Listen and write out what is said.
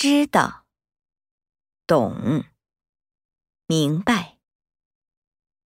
知道。懂。明白。